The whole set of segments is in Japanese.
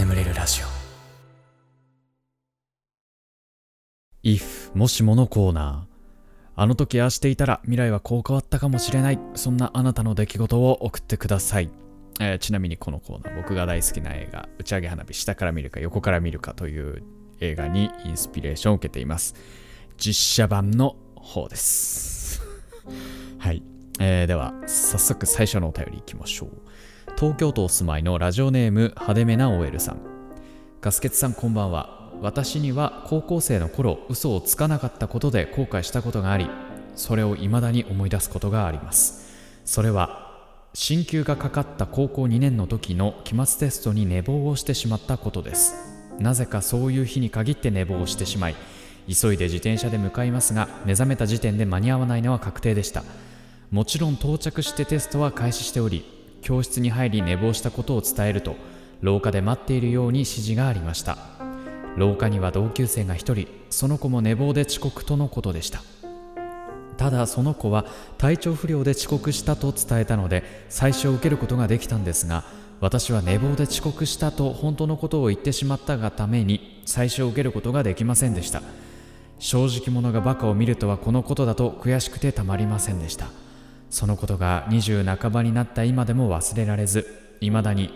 眠れるラジオ。If もしものコーナー。あの時ああしていたら未来はこう変わったかもしれない。そんなあなたの出来事を送ってください、えーちなみにこのコーナー僕が大好きな映画打ち上げ花火下から見るか横から見るかという映画にインスピレーションを受けています。実写版の方です。はい、えーでは早速最初のお便りいきましょう。東京都お住まいのラジオネーム派手めな OL さん。ガスケツさんこんばんは。私には高校生の頃嘘をつかなかったことで後悔したことがありそれを未だに思い出すことがあります。それは進級がかかった高校2年の時の期末テストに寝坊をしてしまったことです。なぜかそういう日に限って寝坊をしてしまい急いで自転車で向かいますが目覚めた時点で間に合わないのは確定でした。もちろん到着してテストは開始しており教室に入り寝坊したことを伝えると廊下で待っているように指示がありました。廊下には同級生が一人その子も寝坊で遅刻とのことでした。ただその子は体調不良で遅刻したと伝えたので最初受けることができたんですが私は寝坊で遅刻したと本当のことを言ってしまったがために最初受けることができませんでした。正直者がバカを見るとはこのことだと悔しくてたまりませんでした。そのことが20半ばになった今でも忘れられず未だに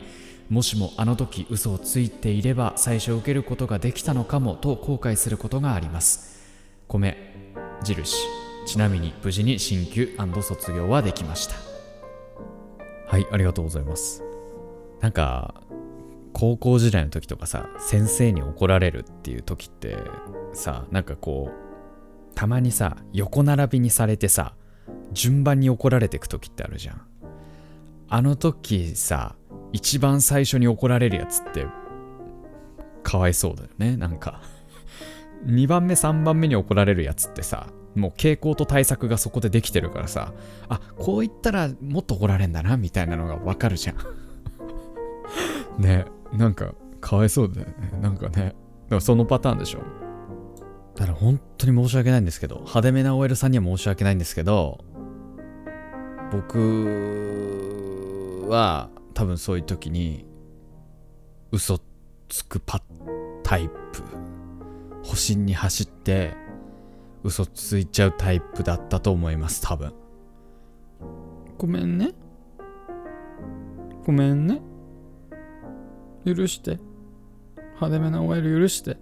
もしもあの時嘘をついていれば最初受けることができたのかもと後悔することがあります。米印。ちなみに無事に進級卒業はできました。はいありがとうございます。なんか高校時代の時とかさ先生に怒られるっていう時ってさなんかこうたまにさ横並びにされてさ順番に怒られていく時ってあるじゃん。あの時さ一番最初に怒られるやつってかわいそうだよねなんか。2番目3番目に怒られるやつってさもう傾向と対策がそこでできてるからさあこう言ったらもっと怒られんだなみたいなのがわかるじゃん。ねなんかかわいそうだよねなんかね。だからそのパターンでしょ。だから本当に申し訳ないんですけど派手めな OL さんには申し訳ないんですけど僕は多分そういう時に嘘つくパタイプ。保身に走って嘘ついちゃうタイプだったと思います多分。ごめんね。ごめんね。許して。派手めな OL 許して。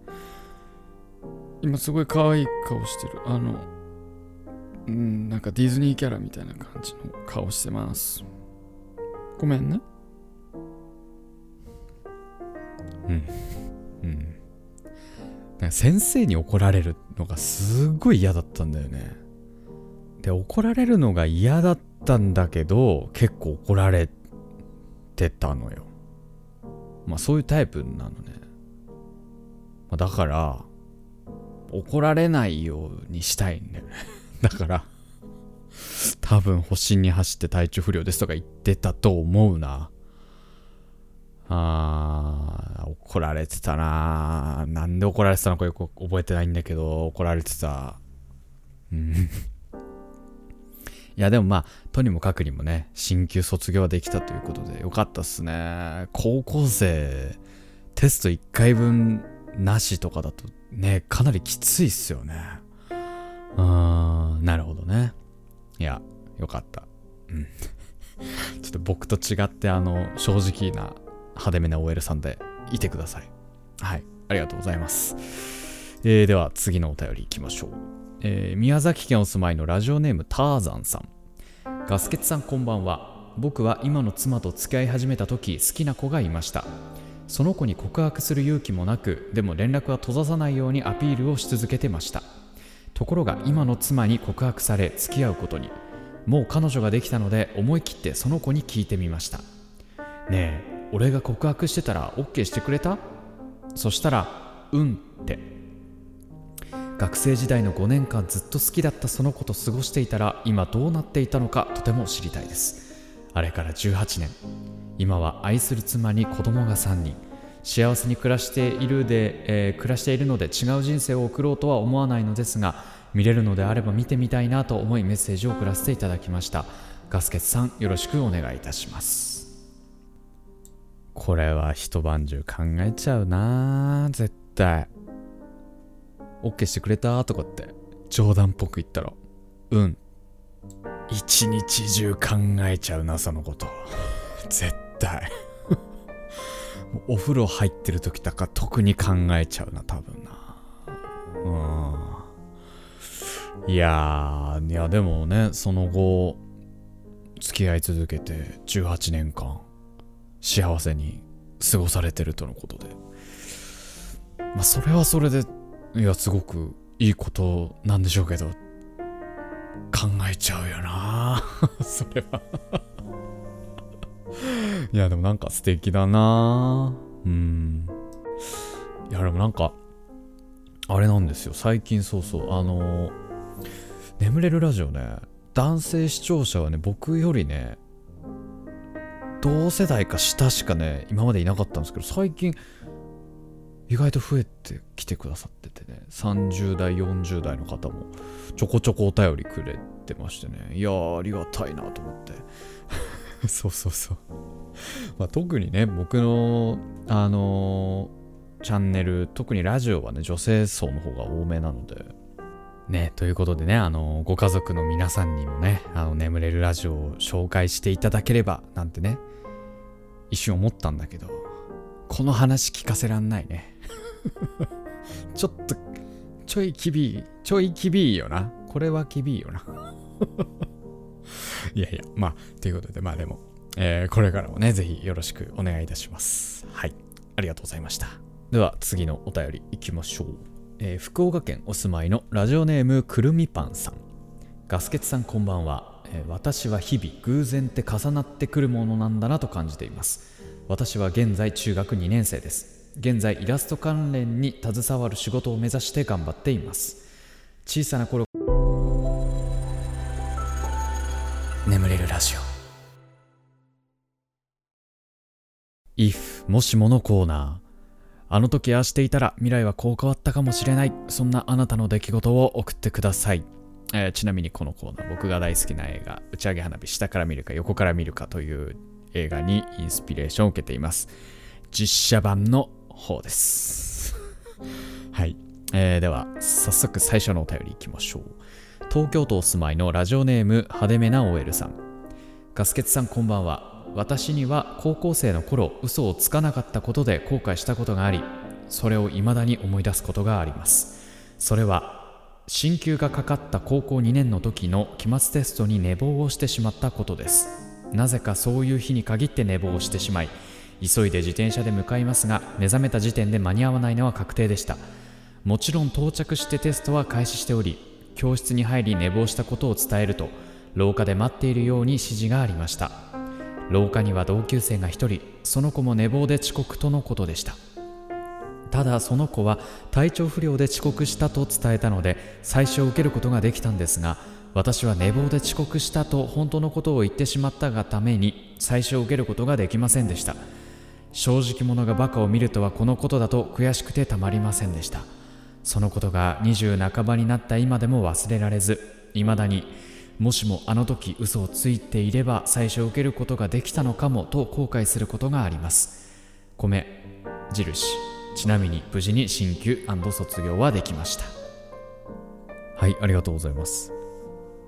今すごい可愛い顔してる。あのうんなんかディズニーキャラみたいな感じの顔してます。ごめんね。うん。うん。なんか先生に怒られるのがすごい嫌だったんだよね。で怒られるのが嫌だったんだけど結構怒られてたのよ。まあそういうタイプなのね、まあだから怒られないようにしたいんだよ。ね だから多分保身に走って体調不良ですとか言ってたと思うな。あー怒られてたな。なんで怒られてたのかよく覚えてないんだけど怒られてた。うん。いやでもまあとにもかくにもね進級卒業はできたということでよかったっすね。高校生テスト1回分なしとかだとねかなりきついっすよね。うーんなるほどね。いやよかった。うん。ちょっと僕と違ってあの正直な派手めな OL さんでいてください。はい。ありがとうございます、えーでは次のお便りいきましょう、えー宮崎県お住まいのラジオネームターザンさん。ガスケツさんこんばんは。僕は今の妻と付き合い始めた時好きな子がいました。その子に告白する勇気もなくでも連絡は閉ざさないようにアピールをし続けてました。ところが今の妻に告白され付き合うことに。もう彼女ができたので思い切ってその子に聞いてみました。ねえ俺が告白してたら OK してくれた？そしたら「うん」って。学生時代の5年間ずっと好きだったその子と過ごしていたら今どうなっていたのかとても知りたいです。あれから18年。今は愛する妻に子供が3人。幸せに暮らしているで、えー暮らしているので違う人生を送ろうとは思わないのですが見れるのであれば見てみたいなと思いメッセージを送らせていただきました。ガスケツさんよろしくお願いいたします。これは一晩中考えちゃうな絶対。OK してくれた？とかって冗談っぽく言ったら。うん。一日中考えちゃうなそのこと。絶対お風呂入ってる時とか特に考えちゃうな多分な。うん。いやいやでもねその後付き合い続けて18年間幸せに過ごされてるとのことで。まあそれはそれでいやすごくいいことなんでしょうけど考えちゃうよな それは。いやでもなんか素敵だな。うん。いやでもなんかあれなんですよ。最近そうそう。あの眠れるラジオね。男性視聴者はね僕よりね同世代か下しかね今までいなかったんですけど最近意外と増えてきてくださっててね。30代40代の方もちょこちょこお便りくれてましてね。いやありがたいなと思って。そうそうそう。まあ、特にね僕のあのー、チャンネル特にラジオはね女性層の方が多めなので。ねということでねあのー、ご家族の皆さんにもねあの眠れるラジオを紹介していただければなんてね一瞬思ったんだけどこの話聞かせらんないね。ちょっとちょいきびいちょいきびいよな。これはきびいよな。いやいやまあということでまあでもえー、これからもね、ぜひよろしくお願いいたします。はい。ありがとうございました。では、次のお便りいきましょう。えー、福岡県お住まいのラジオネームくるみパンさん。ガスケツさんこんばんは、えー、私は日々偶然って重なってくるものなんだなと感じています。私は現在中学2年生です。現在イラスト関連に携わる仕事を目指して頑張っています。小さな頃ラジオ。If もしものコーナー。あの時ああしていたら未来はこう変わったかもしれない。そんなあなたの出来事を送ってください、えー、ちなみにこのコーナー。僕が大好きな映画打ち上げ花火下から見るか横から見るかという映画にインスピレーションを受けています。実写版の方です。はい、えー、では早速最初のお便りいきましょう。東京都お住まいのラジオネーム派手めな OL さん。ガスケツさんこんばんは。私には高校生の頃嘘をつかなかったことで後悔したことがありそれを未だに思い出すことがあります。それは進級がかかった高校2年の時の期末テストに寝坊をしてしまったことです。なぜかそういう日に限って寝坊をしてしまい急いで自転車で向かいますが目覚めた時点で間に合わないのは確定でした。もちろん到着してテストは開始しており教室に入り寝坊したことを伝えると廊下で待っているように指示がありました。廊下には同級生が1人その子も寝坊で遅刻とのことでした。ただその子は体調不良で遅刻したと伝えたので最初受けることができたんですが私は寝坊で遅刻したと本当のことを言ってしまったがために最初受けることができませんでした。正直者がバカを見るとはこのことだと悔しくてたまりませんでした。そのことが20半ばになった今でも忘れられず未だにもしもあの時嘘をついていれば最初受けることができたのかもと後悔することがあります。米印。ちなみに無事に進級卒業はできました。はいありがとうございます。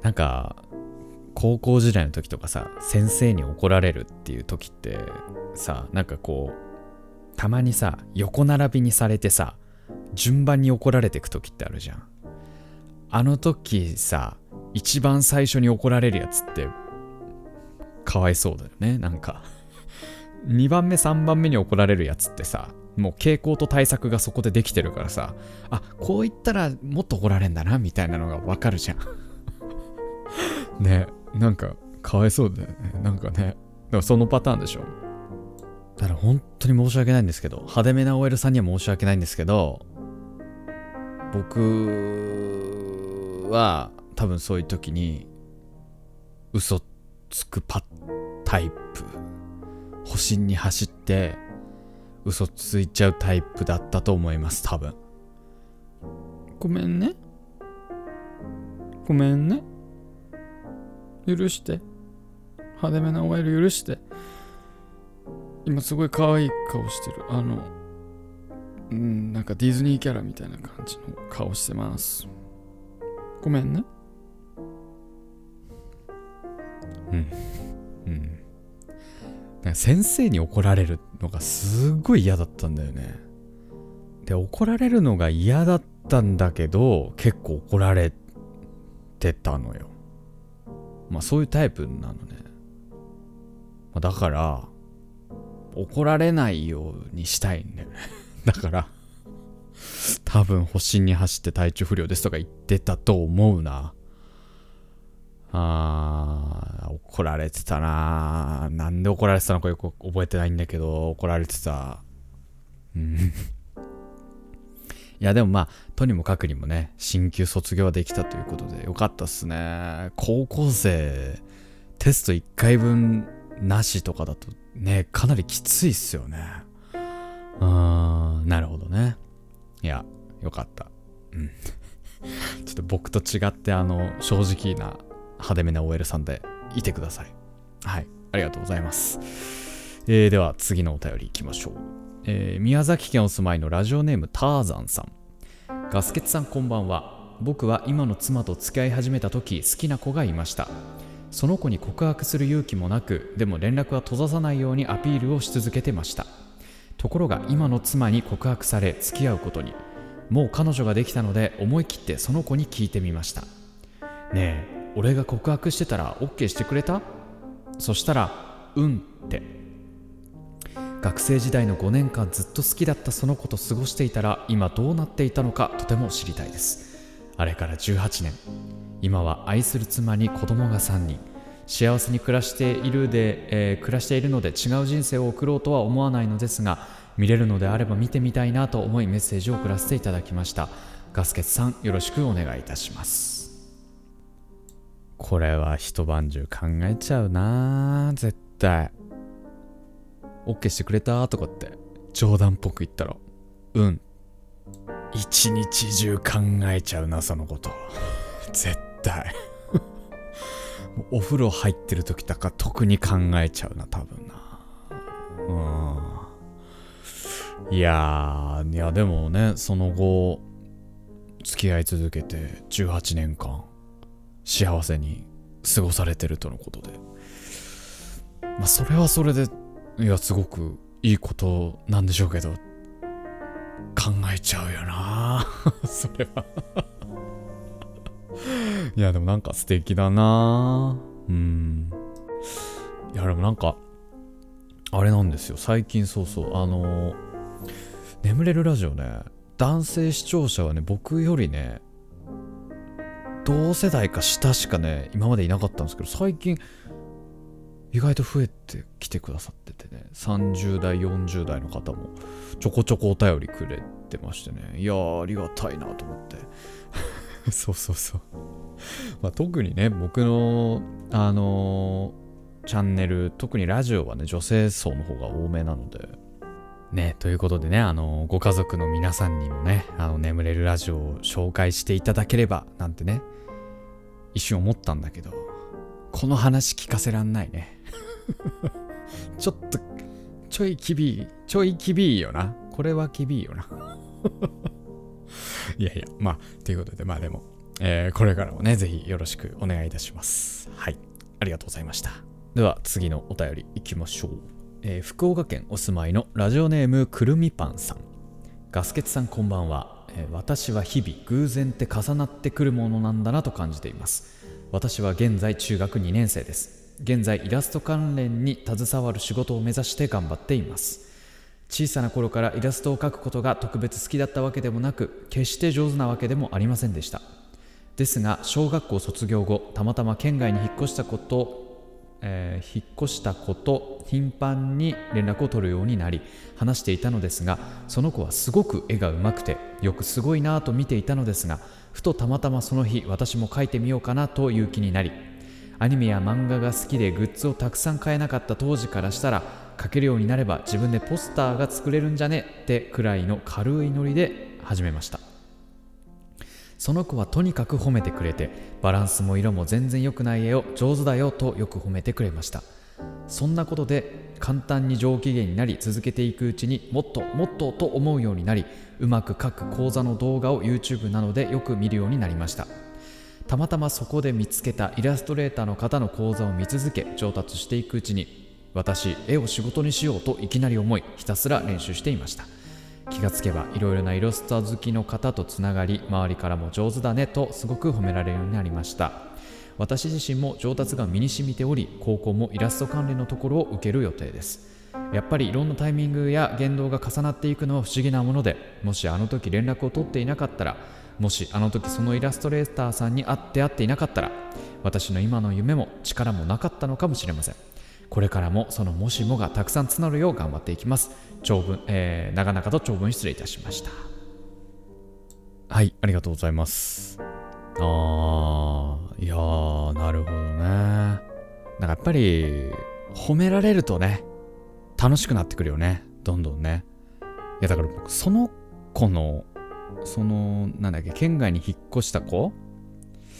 なんか高校時代の時とかさ先生に怒られるっていう時ってさなんかこうたまにさ横並びにされてさ順番に怒られてく時ってあるじゃん。あの時さ一番最初に怒られるやつってかわいそうだよね。なんか。2番目3番目に怒られるやつってさもう傾向と対策がそこでできてるからさあこう言ったらもっと怒られんだなみたいなのがわかるじゃん。ね。なんかかわいそうだよね。なんかね。だからそのパターンでしょ。だから本当に申し訳ないんですけど派手めな OL さんには申し訳ないんですけど僕は多分そういう時に嘘つくパタイプ保身に走って嘘ついちゃうタイプだったと思います多分。ごめんね。ごめんね。許して。派手めな OL 許して。今すごい可愛い顔してる。あのうんなんかディズニーキャラみたいな感じの顔してます。ごめんね。うん。うん。ん先生に怒られるのがすっごい嫌だったんだよね。で怒られるのが嫌だったんだけど結構怒られてたのよ。まあそういうタイプなのね、まあ、だから怒られないようにしたいんだよね。だから多分保身に走って体調不良ですとか言ってたと思うな。あー怒られてたな。なんで怒られてたのかよく覚えてないんだけど怒られてた。うん。いやでもまあとにもかくにもね進級卒業できたということでよかったっすね。高校生テスト1回分なしとかだとねかなりきついっすよね。うーんなるほどね。いやよかった。うん。ちょっと僕と違ってあの正直な派手めな OL さんでいてください。はい。ありがとうございます、えーでは次のお便りいきましょう。えー宮崎県お住まいのラジオネームターザンさん。ガスケツさんこんばんは。僕は今の妻と付き合い始めた時好きな子がいました。その子に告白する勇気もなくでも連絡は閉ざさないようにアピールをし続けてました。ところが今の妻に告白され付き合うことに。もう彼女ができたので思い切ってその子に聞いてみました。ねえ俺が告白してたら OK してくれた？そしたらうんって。学生時代の5年間ずっと好きだったその子と過ごしていたら今どうなっていたのかとても知りたいです。あれから18年。今は愛する妻に子供が3人。幸せに暮らしているで、えー暮らしているので違う人生を送ろうとは思わないのですが見れるのであれば見てみたいなと思いメッセージを送らせていただきました。ガスケツさんよろしくお願いいたします。これは一晩中考えちゃうな絶対。OK してくれたとかって冗談っぽく言ったら。うん。一日中考えちゃうなそのこと。絶対。お風呂入ってる時とか特に考えちゃうな多分な。うん。いやいやでもねその後付き合い続けて18年間。幸せに過ごされてるとのことで。まあそれはそれでいやすごくいいことなんでしょうけど考えちゃうよな。それは。いやでもなんか素敵だな。うん。いやでもなんかあれなんですよ。最近そうそうあの眠れるラジオね男性視聴者はね僕よりね同世代か下しかね今までいなかったんですけど最近意外と増えてきてくださっててね30代40代の方もちょこちょこお便りくれてましてねいやーありがたいなと思って。そうそうそう、まあ、特にね僕のあのーチャンネル特にラジオはね女性層の方が多めなのでねということでねあのご家族の皆さんにもねあの眠れるラジオを紹介していただければなんてね一瞬思ったんだけどこの話聞かせらんないね。ちょっとちょいきびいちょいきびいよな。これはきびいよな。いやいやまあということでまあでも、えーこれからもねぜひよろしくお願いいたします。はい。ありがとうございました。では次のお便りいきましょう、えー福岡県お住まいのラジオネームくるみパンさん。ガスケツさんこんばんは、えー私は日々偶然って重なってくるものなんだなと感じています。私は現在中学2年生です。現在イラスト関連に携わる仕事を目指して頑張っています。小さな頃からイラストを描くことが特別好きだったわけでもなく決して上手なわけでもありませんでした。ですが小学校卒業後たまたま県外に引っ越したことえー引っ越したこと頻繁に連絡を取るようになり話していたのですがその子はすごく絵が上手くてよくすごいなぁと見ていたのですがふとたまたまその日私も描いてみようかなという気になりアニメや漫画が好きでグッズをたくさん買えなかった当時からしたら描けるようになれば自分でポスターが作れるんじゃねってくらいの軽いノリで始めました。その子はとにかく褒めてくれてバランスも色も全然良くない絵を上手だよとよく褒めてくれました。そんなことで簡単に上機嫌になり続けていくうちにもっともっとと思うようになりうまく書く講座の動画を YouTube などでよく見るようになりました。たまたまそこで見つけたイラストレーターの方の講座を見続け上達していくうちに私絵を仕事にしようといきなり思いひたすら練習していました。気がつけばいろいろなイラスト好きの方とつながり周りからも上手だねとすごく褒められるようになりました。私自身も上達が身に染みており高校もイラスト関連のところを受ける予定です。やっぱりいろんなタイミングや言動が重なっていくのは不思議なものでもしあの時連絡を取っていなかったらもしあの時そのイラストレーターさんに会って会っていなかったら私の今の夢も力もなかったのかもしれません。これからもそのもしもがたくさん募るよう頑張っていきます。長文、えー、長々と長文失礼いたしました。はいありがとうございます。あーいやーなるほどね。なんかやっぱり褒められるとね楽しくなってくるよね。どんどんね。いやだから僕その子のそのなんだっけ県外に引っ越した子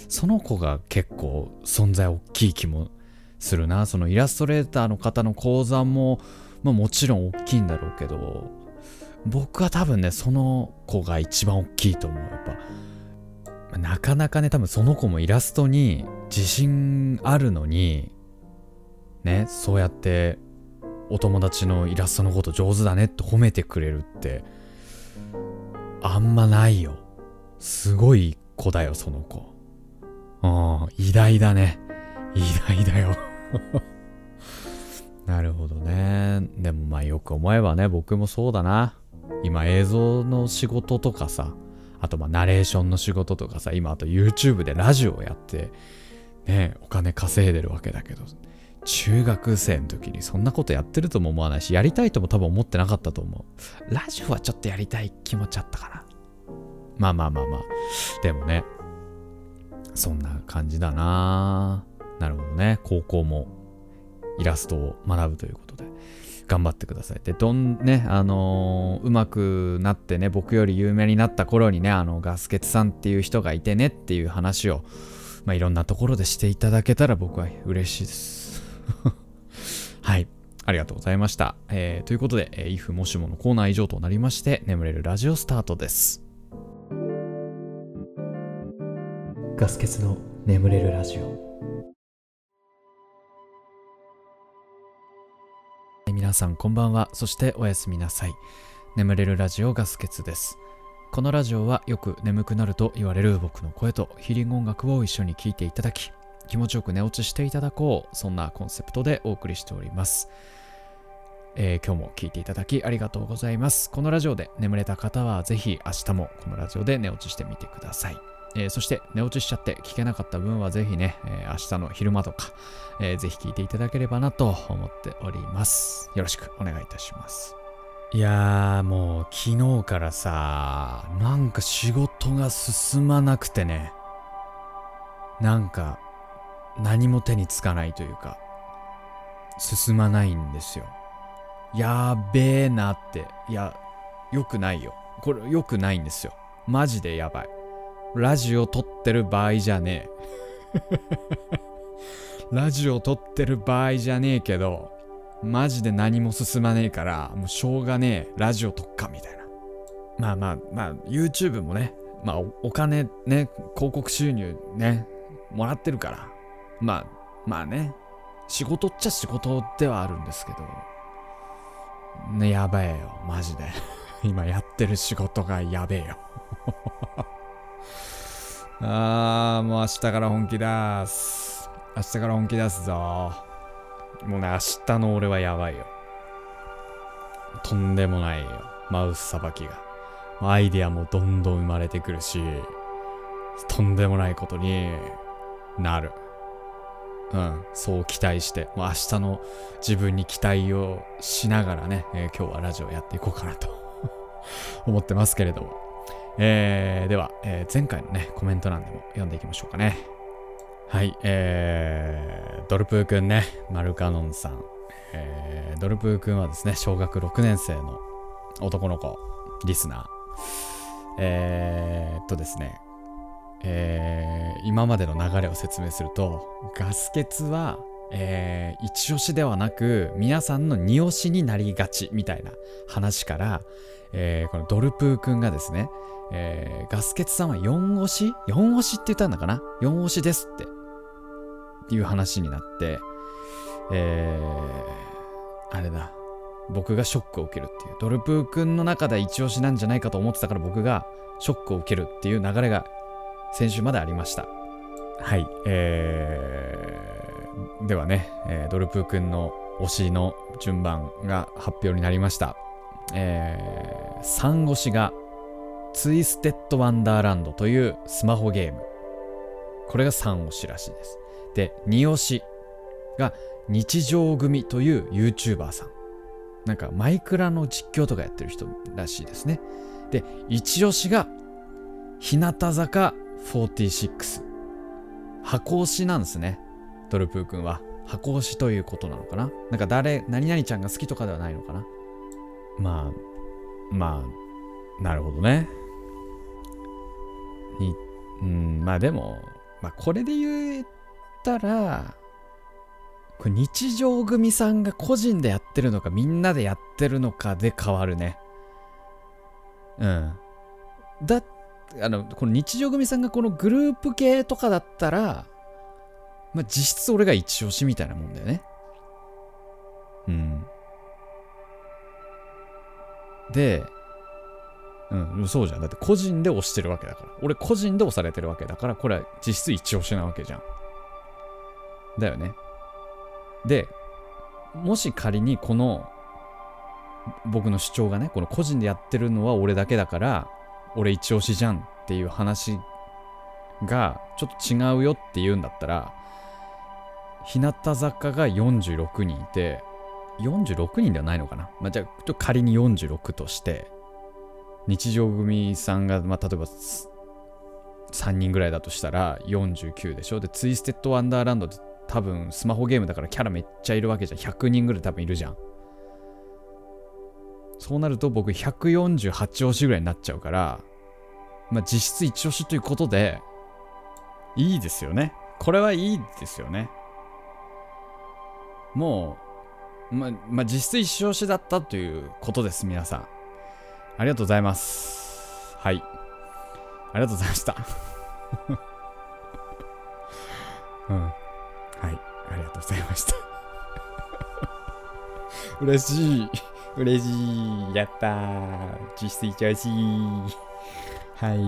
その子が結構存在大きい気もするな。そのイラストレーターの方の講座も、まあ、もちろん大きいんだろうけど僕は多分ねその子が一番大きいと思う。やっぱなかなかね多分その子もイラストに自信あるのにねそうやってお友達のイラストのこと上手だねって褒めてくれるってあんまないよ。すごい子だよその子。うん偉大だね。偉大だよ。なるほどね。でもまあよく思えばね、僕もそうだな。今映像の仕事とかさ、あとまあナレーションの仕事とかさ、今あと YouTube でラジオをやって、ね、お金稼いでるわけだけど、中学生の時にそんなことやってるとも思わないし、やりたいとも多分思ってなかったと思う。ラジオはちょっとやりたい気持ちあったかな。まあまあまあまあ。でもね、そんな感じだななるほどね。高校もイラストを学ぶということで、頑張ってください。で、どんね、あのー、うまくなってね、僕より有名になった頃にね、あの、ガスケツさんっていう人がいてねっていう話を、まあ、いろんなところでしていただけたら僕は嬉しいです。はい。ありがとうございました。えー、ということで、えー、if もしものコーナー以上となりまして、眠れるラジオスタートです。ガスケツの眠れるラジオ。皆さんこんばんはそしておやすみなさい眠れるラジオガスケツですこのラジオはよく眠くなると言われる僕の声とヒーリング音楽を一緒に聴いていただき気持ちよく寝落ちしていただこうそんなコンセプトでお送りしておりますえー、今日も聴いていただきありがとうございます。このラジオで眠れた方はぜひ明日もこのラジオで寝落ちしてみてください。えー、そして寝落ちしちゃって聞けなかった分はぜひね、えー、明日の昼間とか、えー、ぜひ聞いていただければなと思っております。よろしくお願いいたします。いやーもう昨日からさ、なんか仕事が進まなくてね、なんか何も手につかないというか、進まないんですよ。やべえなって。いや、よくないよ。これよくないんですよ。マジでやばい。ラジオ撮ってる場合じゃねえ。ラジオ撮ってる場合じゃねえけど、マジで何も進まねえから、もうしょうがねえ、ラジオ撮っか、みたいな。まあまあまあ、YouTube もね、まあお金ね、広告収入ね、もらってるから、まあ、まあね、仕事っちゃ仕事ではあるんですけど、ね、やばいよ、マジで。今やってる仕事がやべえよ。あー、もう明日から本気出す。明日から本気出すぞ。もうね、明日の俺はやばいよ。とんでもないよ。マウスさばきが。アイディアもどんどん生まれてくるし、とんでもないことになる。うん、そう期待して、もう明日の自分に期待をしながらね、えー、今日はラジオやっていこうかなと 思ってますけれども。えー、では、えー、前回のね、コメント欄でも読んでいきましょうかね。はい、えー、ドルプーくんね、マルカノンさん。えー、ドルプーくんはですね、小学6年生の男の子、リスナー。えー、っとですね、えー、今までの流れを説明すると、ガス欠はえー、一押しではなく皆さんの二押しになりがちみたいな話から、えー、このドルプーくんがですね、えー、ガスケツさんは4押し ?4 押しって言ったんだかな ?4 押しですっていう話になって、えー、あれだ。僕がショックを受けるっていう。ドルプーくんの中で一押しなんじゃないかと思ってたから僕がショックを受けるっていう流れが先週までありました。はい。えー、ではね、えー、ドルプーくんの推しの順番が発表になりました。えー、3推しがツイステッドワンダーランドというスマホゲーム。これが3推しらしいです。で、2推しが日常組という YouTuber さん。なんかマイクラの実況とかやってる人らしいですね。で、一押しが日向坂46。箱推しなんですね。ドルプー君は。箱推しということなのかな？なんか誰、何々ちゃんが好きとかではないのかな？まあ、まあ、なるほどね。に、うん、まあでも、まあこれで言ったら、これ日常組さんが個人でやってるのかみんなでやってるのかで変わるね。うん。だ、あの、この日常組さんがこのグループ系とかだったら、まあ実質俺が一押しみたいなもんだよね。うん。で、うん、そうじゃん。だって個人で押してるわけだから。俺個人で押されてるわけだから、これは実質一押しなわけじゃん。だよね。で、もし仮にこの僕の主張がね、この個人でやってるのは俺だけだから、俺一押しじゃんっていう話がちょっと違うよって言うんだったら、日向坂が46人いて、46人ではないのかな、まあ、じゃあ、ちょっと仮に46として、日常組さんが、まあ、例えば3人ぐらいだとしたら49でしょ？で、ツイステッドワンダーランドって多分スマホゲームだからキャラめっちゃいるわけじゃん。100人ぐらい多分いるじゃん。そうなると僕148押しぐらいになっちゃうから、まあ実質1押しということで、いいですよね。これはいいですよね。もう、ま、まあ、実質一押しだったということです、皆さん。ありがとうございます。はい。ありがとうございました。うん。はい、ありがとうございました。嬉しい。嬉しい。やったー。実質調子いい。はい。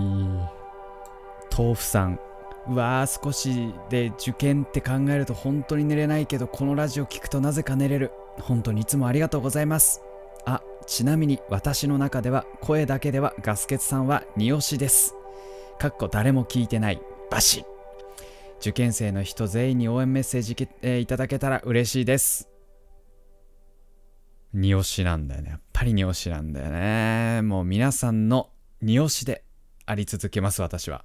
豆腐さん。うわー、少しで受験って考えると本当に寝れないけど、このラジオ聞くとなぜか寝れる。本当にいつもありがとうございます。あ、ちなみに私の中では声だけではガスケツさんは二押しです。かっこ誰も聞いてない。バシ。受験生の人全員に応援メッセージ、えー、いただけたら嬉しいです。二押しなんだよね。やっぱり二押しなんだよね。もう皆さんの二押しであり続けます、私は。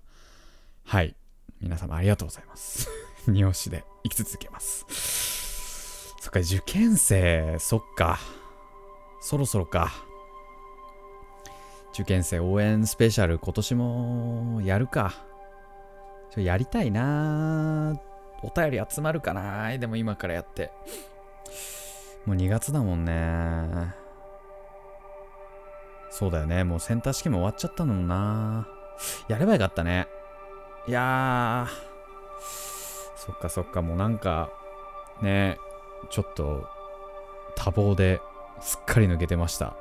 はい。皆様ありがとうございます。二押しで生き続けます。そっか、受験生、そっか。そろそろか。受験生応援スペシャル今年もやるか。ちょやりたいなお便り集まるかなでも今からやって。もう2月だもんね。そうだよね。もうセンター試験も終わっちゃったのもな。やればよかったね。いやー。そっかそっか、もうなんか、ね、ちょっと多忙ですっかり抜けてました。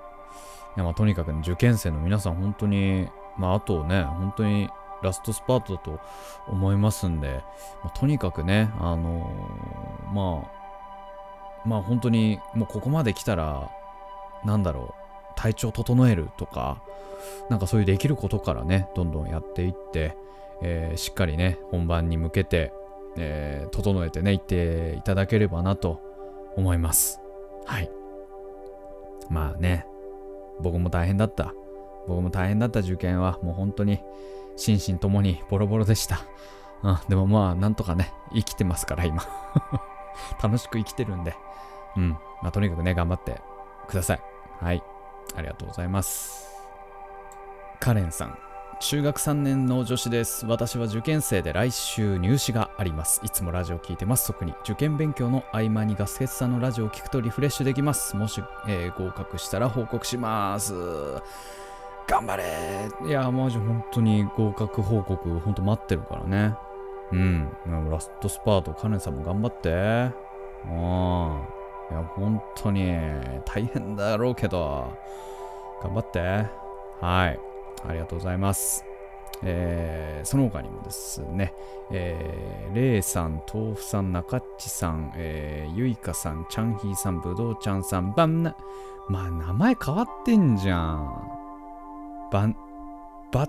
いやまあとにかく、ね、受験生の皆さん本当に、まああとね、本当にラストスパートだと思いますんで、まあ、とにかくね、あのー、まあ、まあ本当にもうここまで来たら、なんだろう、体調整えるとか、なんかそういうできることからね、どんどんやっていって、えー、しっかりね、本番に向けて、えー、整えてね、いっていただければなと思います。はい。まあね、僕も大変だった。僕も大変だった受験はもう本当に心身ともにボロボロでした。うん、でもまあ、なんとかね、生きてますから、今。楽しく生きてるんで。うん。まあ、とにかくね、頑張ってください。はい。ありがとうございます。カレンさん。中学3年の女子です。私は受験生で来週入試があります。いつもラジオ聞いてます。特に受験勉強の合間にガスケツさんのラジオを聞くとリフレッシュできます。もし、えー合格したら報告します。頑張れいや、マジ本当に合格報告、本当待ってるからね。うん。ラストスパート、カネさんも頑張って。うん。いや、本当に大変だろうけど、頑張って。はい。ありがとうございます。えーその他にもですね、えー、レイさん、豆腐さん、中っちさん、えーゆいかさん、ちゃんひーさん、ぶどうちゃんさん、ばんな、まあ名前変わってんじゃん。ばん、ば、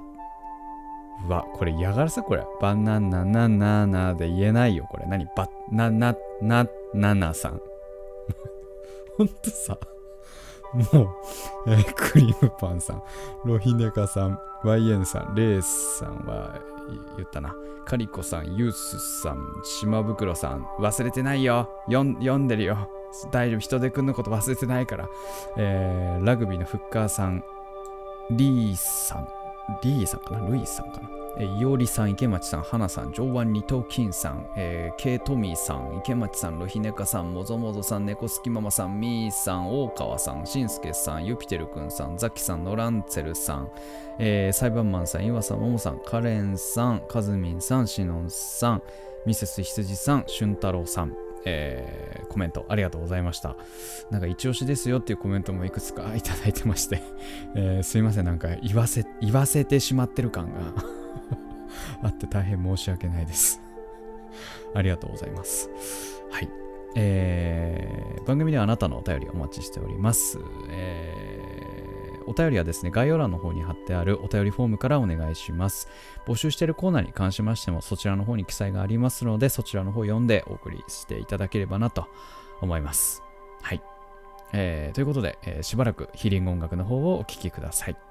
わ、これ嫌がらせ？これ。バナナナナナで言えないよ、これ。何？ば、な、な、な、ななさん。ほんとさ、もう、えークリームパンさん、ロヒネカさん、YN さん、レースさんは言ったな。カリコさん、ユースさん、島袋さん、忘れてないよ。読ん読んでるよ。大丈夫、人手くんのこと忘れてないから。えーラグビーのフッカーさん、リーさん、リーさんかな？ルイさんかな？いおりさん、池町さん、花さん、上腕二頭筋さん、えー、ケイトミーさん、池町さん、ロヒネカさん、もぞもぞさん、猫好きママさん、ミーさん、大川さん、しんすけさん、ユピテルくんさん、ザキさん、ノランツェルさん、えー、サイバーマンさん、岩佐桃さん、カレンさん、カズミンさん、シノンさん、ミセス羊さん、俊太郎さん、えーコメントありがとうございました。なんか一押しですよっていうコメントもいくつか いただいてまして、えーすいません、なんか言わせ、言わせてしまってる感があって大変申し訳ないです。ありがとうございます。はい。えー番組ではあなたのお便りお待ちしております。えーお便りはですね、概要欄の方に貼ってあるお便りフォームからお願いします。募集しているコーナーに関しましても、そちらの方に記載がありますので、そちらの方読んでお送りしていただければなと思います。はい。えーということで、えーしばらくヒーリング音楽の方をお聴きください。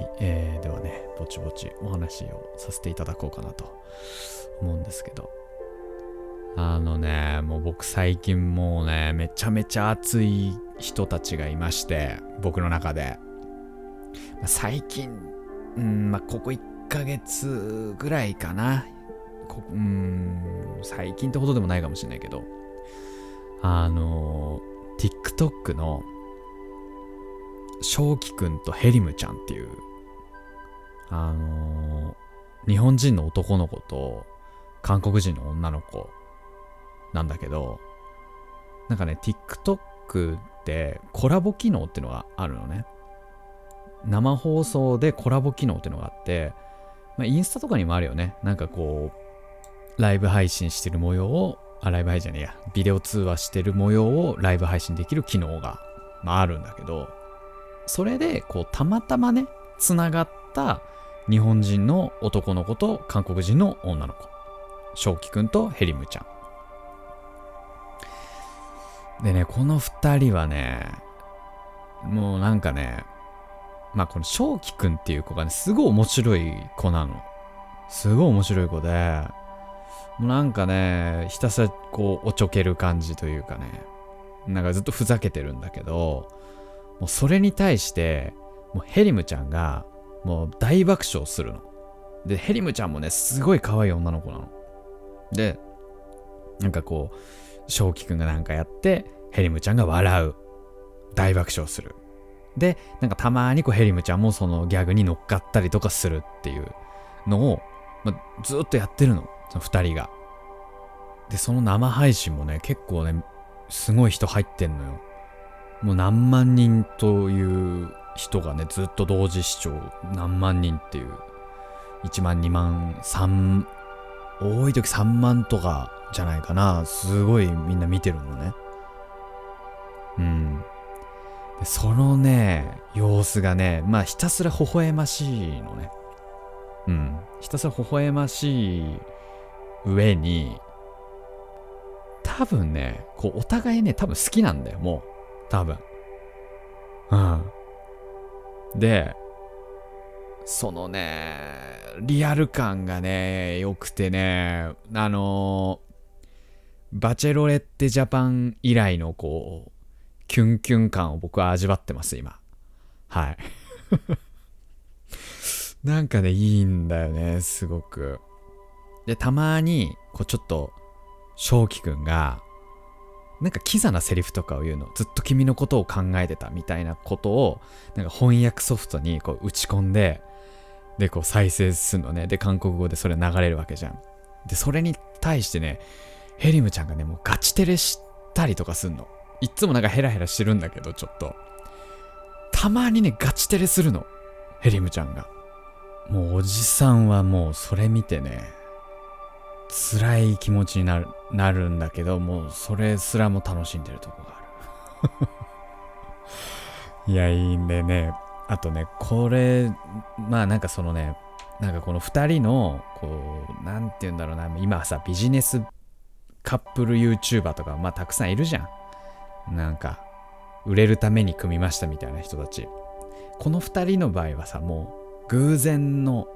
い、えー、ではね、ぼちぼちお話をさせていただこうかなと思うんですけど。あのね、もう僕最近もうね、めちゃめちゃ熱い人たちがいまして、僕の中で。ま、最近、うん、まあ、ここ1ヶ月ぐらいかな。こうん、最近ってほどでもないかもしれないけど、あの、TikTok の、正輝くんとヘリムちゃんっていう、あの日本人の男の子と韓国人の女の子なんだけど、なんかね、TikTok ってコラボ機能っていうのがあるのね。生放送でコラボ機能っていうのがあって、まあ、インスタとかにもあるよね。なんかこう、ライブ配信してる模様を、あ、ライブ配信じゃねえや、ビデオ通話してる模様をライブ配信できる機能が、まあ、あるんだけど、それで、こう、たまたまね、つながった日本人の男の子と韓国人の女の子。正輝くんとヘリムちゃん。でね、この二人はね、もうなんかね、まあこの正輝くんっていう子がね、すごい面白い子なの。すごい面白い子で、もうなんかね、ひたすらこう、おちょける感じというかね、なんかずっとふざけてるんだけど、もうそれに対して、もうヘリムちゃんが、もう大爆笑するの。で、ヘリムちゃんもね、すごい可愛い女の子なの。で、なんかこう、正輝くんがなんかやって、ヘリムちゃんが笑う。大爆笑する。で、なんかたまにこうヘリムちゃんもそのギャグに乗っかったりとかするっていうのを、まあ、ずっとやってるの。その二人が。で、その生配信もね、結構ね、すごい人入ってんのよ。もう何万人という人がね、ずっと同時視聴、何万人っていう、1万、2万、3、多い時3万とかじゃないかな。すごいみんな見てるのね。うん。でそのね、様子がね、まあひたすら微笑ましいのね。うん。ひたすら微笑ましい上に、多分ね、こうお互いね、多分好きなんだよ、もう。多分。うん。で、そのね、リアル感がね、良くてね、あのバチェロレッテジャパン以来のこう、キュンキュン感を僕は味わってます、今。はい。なんかね、いいんだよね、すごく。で、たまに、こうちょっと、正輝くんが、なんかキザなセリフとかを言うの。ずっと君のことを考えてたみたいなことを、なんか翻訳ソフトにこう打ち込んで、で、こう再生するのね。で、韓国語でそれ流れるわけじゃん。で、それに対してね、ヘリムちゃんがね、もうガチテレしたりとかすんの。いっつもなんかヘラヘラしてるんだけど、ちょっと。たまにね、ガチテレするの。ヘリムちゃんが。もうおじさんはもうそれ見てね、辛い気持ちになるなるんだけど、もうそれすらも楽しんでるとこがある。いや、いいんでね。あとね、これ、まあなんかそのね、なんかこの2人の、こう、なんて言うんだろうな、今さ、ビジネスカップル YouTuber とか、まあたくさんいるじゃん。なんか、売れるために組みましたみたいな人たち。この2人の場合はさ、もう偶然の、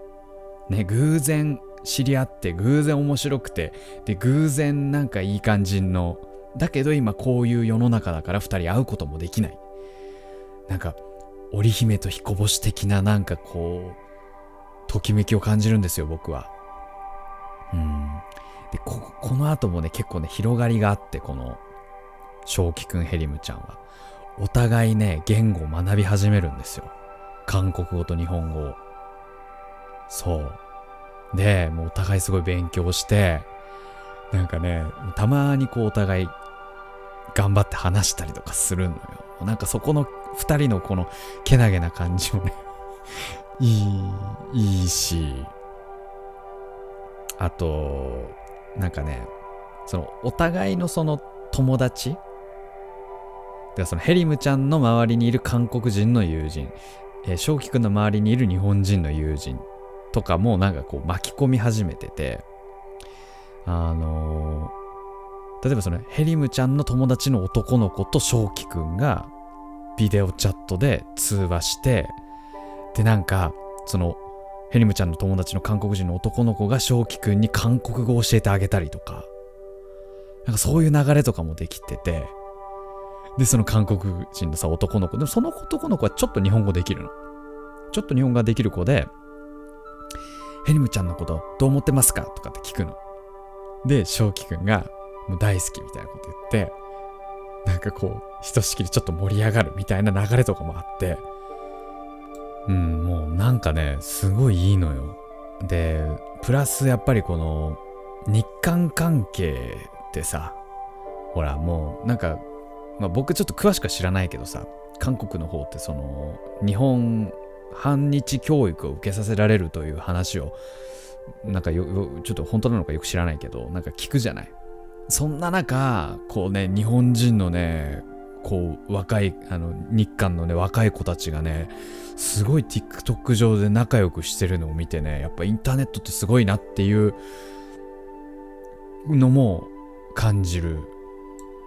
ね、偶然知り合って、偶然面白くて、で、偶然なんかいい感じの、だけど今こういう世の中だから2人会うこともできない。なんか、織姫と彦星的ななんかこう、ときめきを感じるんですよ、僕は。うん。で、こ、この後もね、結構ね、広がりがあって、この、正輝くんヘリムちゃんは。お互いね、言語を学び始めるんですよ。韓国語と日本語を。そう。で、もうお互いすごい勉強して、なんかね、たまにこうお互い頑張って話したりとかするのよ。なんかそこの二人のこのけなげな感じもね いい、いいし、あと、なんかね、そのお互いのその友達でそのヘリムちゃんの周りにいる韓国人の友人、えー、正輝くんの周りにいる日本人の友人とかもなんかこう巻き込み始めてて、あのー、例えばそのヘリムちゃんの友達の男の子と正輝くんがビデオチャットで通話してでなんかそのヘリムちゃんの友達の韓国人の男の子が正輝くんに韓国語を教えてあげたりとかなんかそういう流れとかもできててでその韓国人のさ男の子でもその男の子はちょっと日本語できるの。ちょっと日本語ができる子でヘリムちゃんのことどう思ってますか？とかって聞くの。で正輝くんがもう大好きみたいなこと言ってなんかこうひとしきりちょっと盛り上がるみたいな流れとかもあってうんもうなんかねすごいいいのよ。でプラスやっぱりこの日韓関係ってさほらもうなんか、まあ、僕ちょっと詳しくは知らないけどさ韓国の方ってその日本反日教育を受けさせられるという話をなんかよちょっと本当なのかよく知らないけどなんか聞くじゃない？そんな中こうね日本人のねこう若いあの日韓のね若い子たちがねすごい TikTok 上で仲良くしてるのを見てねやっぱインターネットってすごいなっていうのも感じる、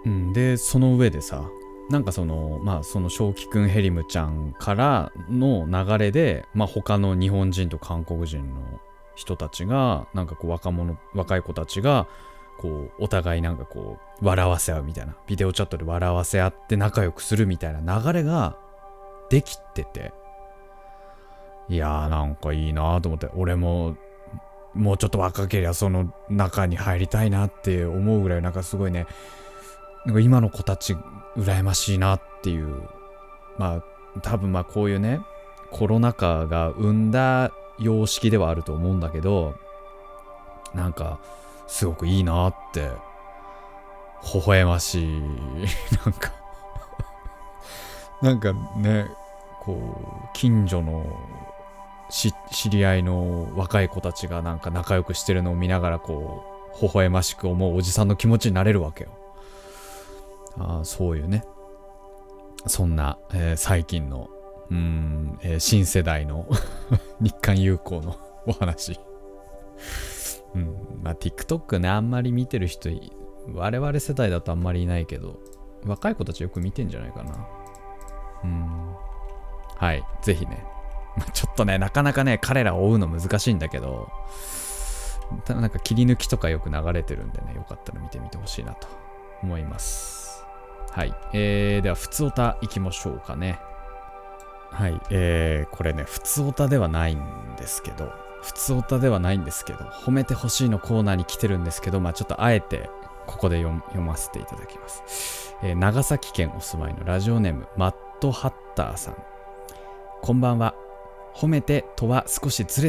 うん、でその上でさなんかそのまあその正輝くんヘリムちゃんからの流れでまあ他の日本人と韓国人の人たちがなんかこう若者若い子たちがこうお互いなんかこう笑わせ合うみたいなビデオチャットで笑わせ合って仲良くするみたいな流れができてて。いやーなんかいいなと思って。俺ももうちょっと若けりゃその中に入りたいなって思うぐらいなんかすごいねなんか今の子たち羨ましいなっていう。まあ多分まあこういうねコロナ禍が生んだ様式ではあると思うんだけどなんかすごくいいなって微笑ましい。なんかなんかねこう近所の知り合いの若い子たちがなんか仲良くしてるのを見ながらこう微笑ましく思うおじさんの気持ちになれるわけよ。あそういうね。そんな、えー、最近のうん、えー、新世代の 日韓友好の お話。うん、まあ TikTok ねあんまり見てる人我々世代だとあんまりいないけど若い子たちよく見てんじゃないかな。うん。はいぜひね。ちょっとね、なかなかね、彼らを追うの難しいんだけど、ただなんか切り抜きとかよく流れてるんでね、よかったら見てみてほしいなと思います。はい。えー、では、ふつおたいきましょうかね。はい。えー、これね、ふつおたではないんですけど、ふつおたではないんですけど、褒めてほしいのコーナーに来てるんですけど、まあちょっとあえて、ここで読ませていただきます、えー、長崎県お住まいのラジオネーム、マットハッターさん。こんばんは。褒めてとは少しずれ